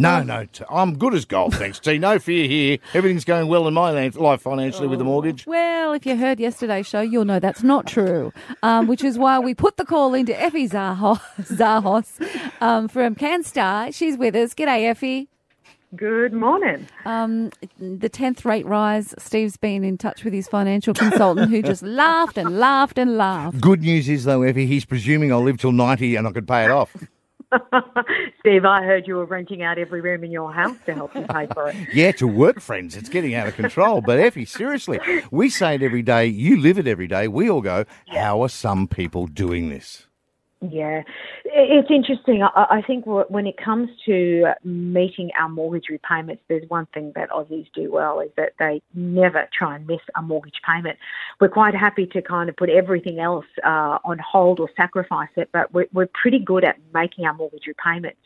No, no, t- I'm good as gold, thanks, T. No fear here. Everything's going well in my lan- life financially with the mortgage. Well, if you heard yesterday's show, you'll know that's not true, um, which is why we put the call into Effie Zahos, Zahos um, from CanStar. She's with us. G'day, Effie. Good morning. Um, the 10th rate rise, Steve's been in touch with his financial consultant who just laughed and laughed and laughed. Good news is, though, Effie, he's presuming I'll live till 90 and I could pay it off. Steve, I heard you were renting out every room in your house to help you pay for it. Yeah, to work friends. It's getting out of control. But Effie, seriously, we say it every day. You live it every day. We all go, how are some people doing this? Yeah, it's interesting. I think when it comes to meeting our mortgage repayments, there's one thing that Aussies do well is that they never try and miss a mortgage payment. We're quite happy to kind of put everything else uh, on hold or sacrifice it, but we're, we're pretty good at making our mortgage repayments.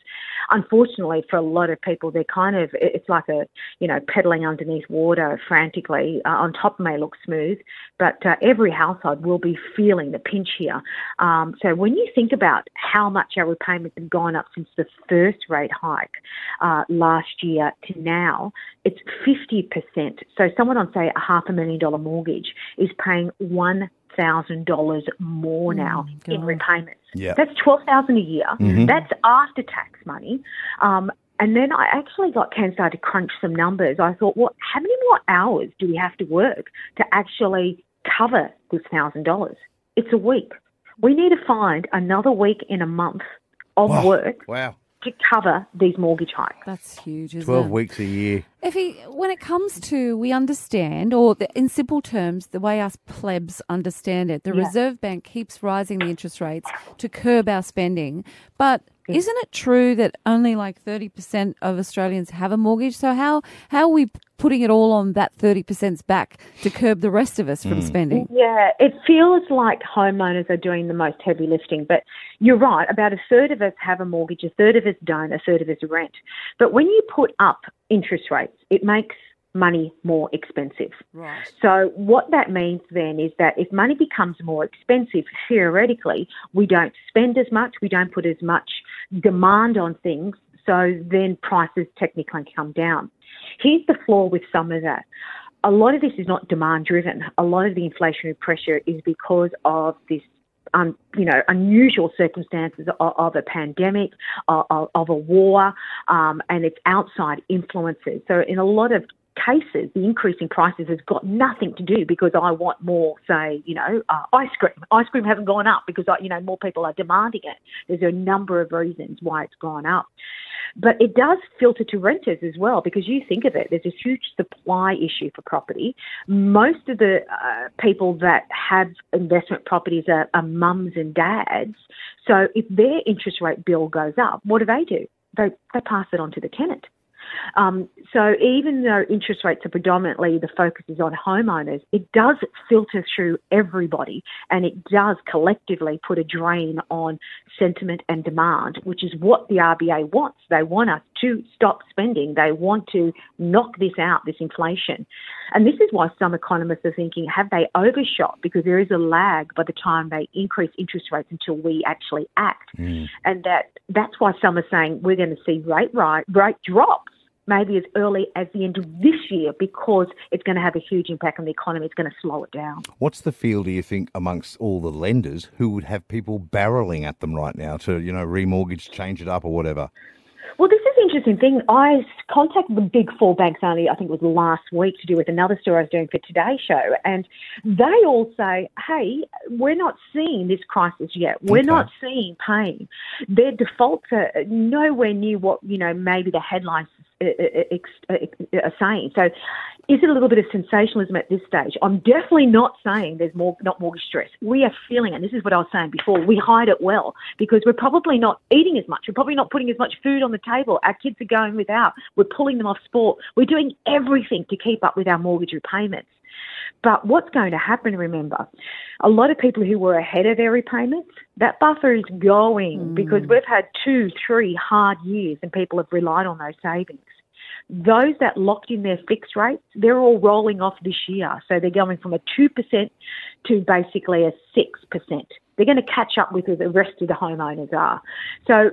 Unfortunately, for a lot of people, they're kind of it's like a you know pedaling underneath water frantically. Uh, on top may look smooth, but uh, every household will be feeling the pinch here. Um, so when you think about how much our repayments have gone up since the first rate hike uh, last year to now, it's 50%. So someone on, say, a half a million dollar mortgage is paying $1,000 more now in God. repayments. Yeah. That's 12000 a year. That's after tax money. Um, and then I actually got CanStar to crunch some numbers. I thought, well, How many more hours do we have to work to actually cover this thousand dollars? It's a week. We need to find another week in a month of Wow. work Wow. to cover these mortgage hikes. That's huge, isn't 12 it? weeks a year. Effie, when it comes to, we understand, or the, in simple terms, the way us plebs understand it, the Yeah. Reserve Bank keeps rising the interest rates to curb our spending. But isn't it true that only like 30% of Australians have a mortgage? So how, how are we putting it all on that 30%'s back to curb the rest of us from mm. spending? Yeah, it feels like homeowners are doing the most heavy lifting, but you're right. About a third of us have a mortgage, a third of us don't, a third of us rent. But when you put up interest rates, it makes money more expensive. Right. So what that means then is that if money becomes more expensive, theoretically, we don't spend as much, we don't put as much demand on things, so then prices technically come down. Here's the flaw with some of that. A lot of this is not demand driven. A lot of the inflationary pressure is because of this um, you know, unusual circumstances of, of a pandemic, of, of- of a war, um, and it's outside influences. So in a lot of cases, the increase in prices has got nothing to do because I want more, say, you know, uh, ice cream. Ice cream hasn't gone up because, uh, you know, more people are demanding it. There's a number of reasons why it's gone up. But it does filter to renters as well because you think of it, there's a huge supply issue for property. Most of the uh, people that have investment properties are, are mums and dads. So if their interest rate bill goes up, what do they do? They, they pass it on to the tenant. Um, so even though interest rates are predominantly the focus is on homeowners, it does filter through everybody and it does collectively put a drain on sentiment and demand, which is what the RBA wants. They want us to stop spending. They want to knock this out, this inflation. And this is why some economists are thinking, have they overshot? Because there is a lag by the time they increase interest rates until we actually act. And that that's why some are saying we're going to see rate, ri- rate drops maybe as early as the end of this year because it's going to have a huge impact on the economy. It's going to slow it down. What's the feel, do you think, amongst all the lenders who would have people barreling at them right now to, you know, remortgage, change it up or whatever? Well, this is an interesting thing. I contacted the big four banks only, I think it was last week, to do with another story I was doing for today's show. And they all say, hey, we're not seeing this crisis yet. We're Okay. not seeing pain. Their defaults are nowhere near what, you know, maybe the headlines are saying. So is it a little bit of sensationalism at this stage? I'm definitely not saying there's more, not mortgage stress. We are feeling, and this is what I was saying before, we hide it well because we're probably not eating as much. We're probably not putting as much food on the table. Our kids are going without. We're pulling them off sport. We're doing everything to keep up with our mortgage repayments. But what's going to happen, remember, a lot of people who were ahead of their repayments, that buffer is going mm. because we've had two, three hard years and people have relied on those savings. Those that locked in their fixed rates, they're all rolling off this year. So they're going from a 2% to basically a 6%. They're going to catch up with who the rest of the homeowners are. So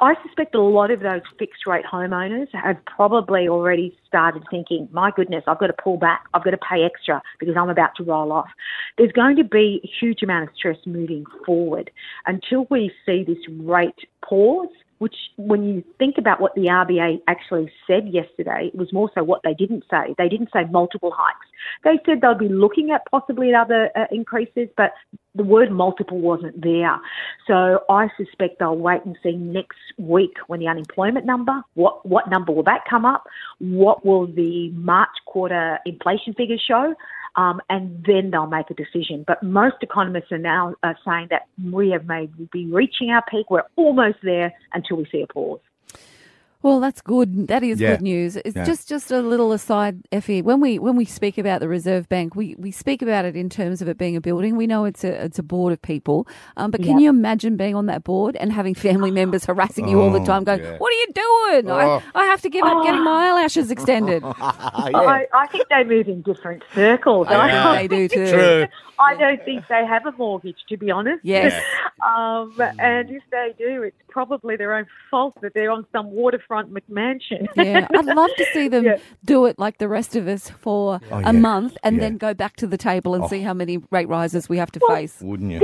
I suspect a lot of those fixed rate homeowners have probably already started thinking, my goodness, I've got to pull back. I've got to pay extra because I'm about to roll off. There's going to be a huge amount of stress moving forward until we see this rate pause which when you think about what the RBA actually said yesterday, it was more so what they didn't say. They didn't say multiple hikes. They said they'll be looking at possibly other uh, increases, but the word multiple wasn't there. So I suspect they'll wait and see next week when the unemployment number, what, what number will that come up? What will the March quarter inflation figures show? Um, and then they'll make a decision. But most economists are now uh, saying that we have may be reaching our peak. We're almost there until we see a pause. Well, that's good. That is Yeah. good news. It's Yeah. just just a little aside, Effie. When we when we speak about the Reserve Bank, we, we speak about it in terms of it being a building. We know it's a it's a board of people. Um, but can Yeah. you imagine being on that board and having family members harassing you all the Oh, time, going, yeah. "What are you doing? Oh. I, I have to give up getting my eyelashes extended." Ah, yeah. I, I think they move in different circles. I Yeah. think they do too. True. I don't think they have a mortgage, to be honest. Yes. Um, and if they do, it's probably their own fault that they're on some waterfront McMansion. Yeah, I'd love to see them Yeah. do it like the rest of us for Oh, a yeah. month and Yeah. then go back to the table and oh. see how many rate rises we have to Well, face. Wouldn't you?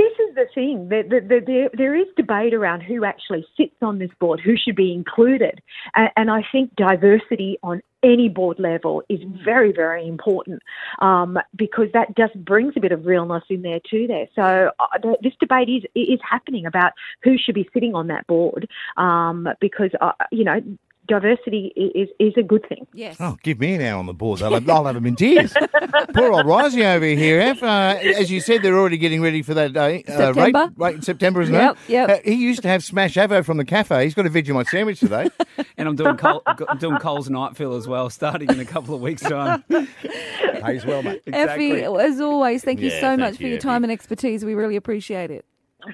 Thing. There is debate around who actually sits on this board, who should be included. And, and I think diversity on any board level is very, very important um, because that just brings a bit of realness in there too. There, so uh, th- this debate is is happening about who should be sitting on that board um, because uh, you know diversity is is a good thing. Yes. Oh, give me an hour on the board. I'll have, I'll have them in tears. Poor old Rising over here, F. Uh, as you said, they're already getting ready for that day. Uh, September. Rate, right in September, isn't Yep, it? yep. Uh, he used to have Smash Avo from the cafe. He's got a Vegemite sandwich today. And I'm doing Col- I'm doing Coles night fill as well, starting in a couple of weeks' time. Pays well, mate. Effie, as always, thank you Yeah, so thank much for you, your Effie. time and expertise. We really appreciate it.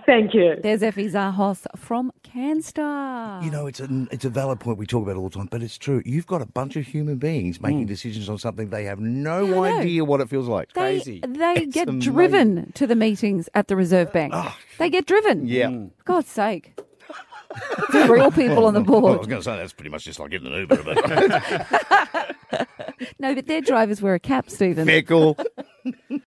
Thank you. There's Effie Zahos from CanStar. You know, it's a it's a valid point. We talk about all the time, but it's true. You've got a bunch of human beings hmm. making decisions on something they have no Yeah, idea what it feels like. they, crazy. they It's get amazing. driven to the meetings at the Reserve Bank. Ah. They get driven. Yeah. For God's sake. It's real people on the Well, I was going to say that's pretty much just like getting an Uber, but No, but their drivers wear a cap, Stephen. fickle.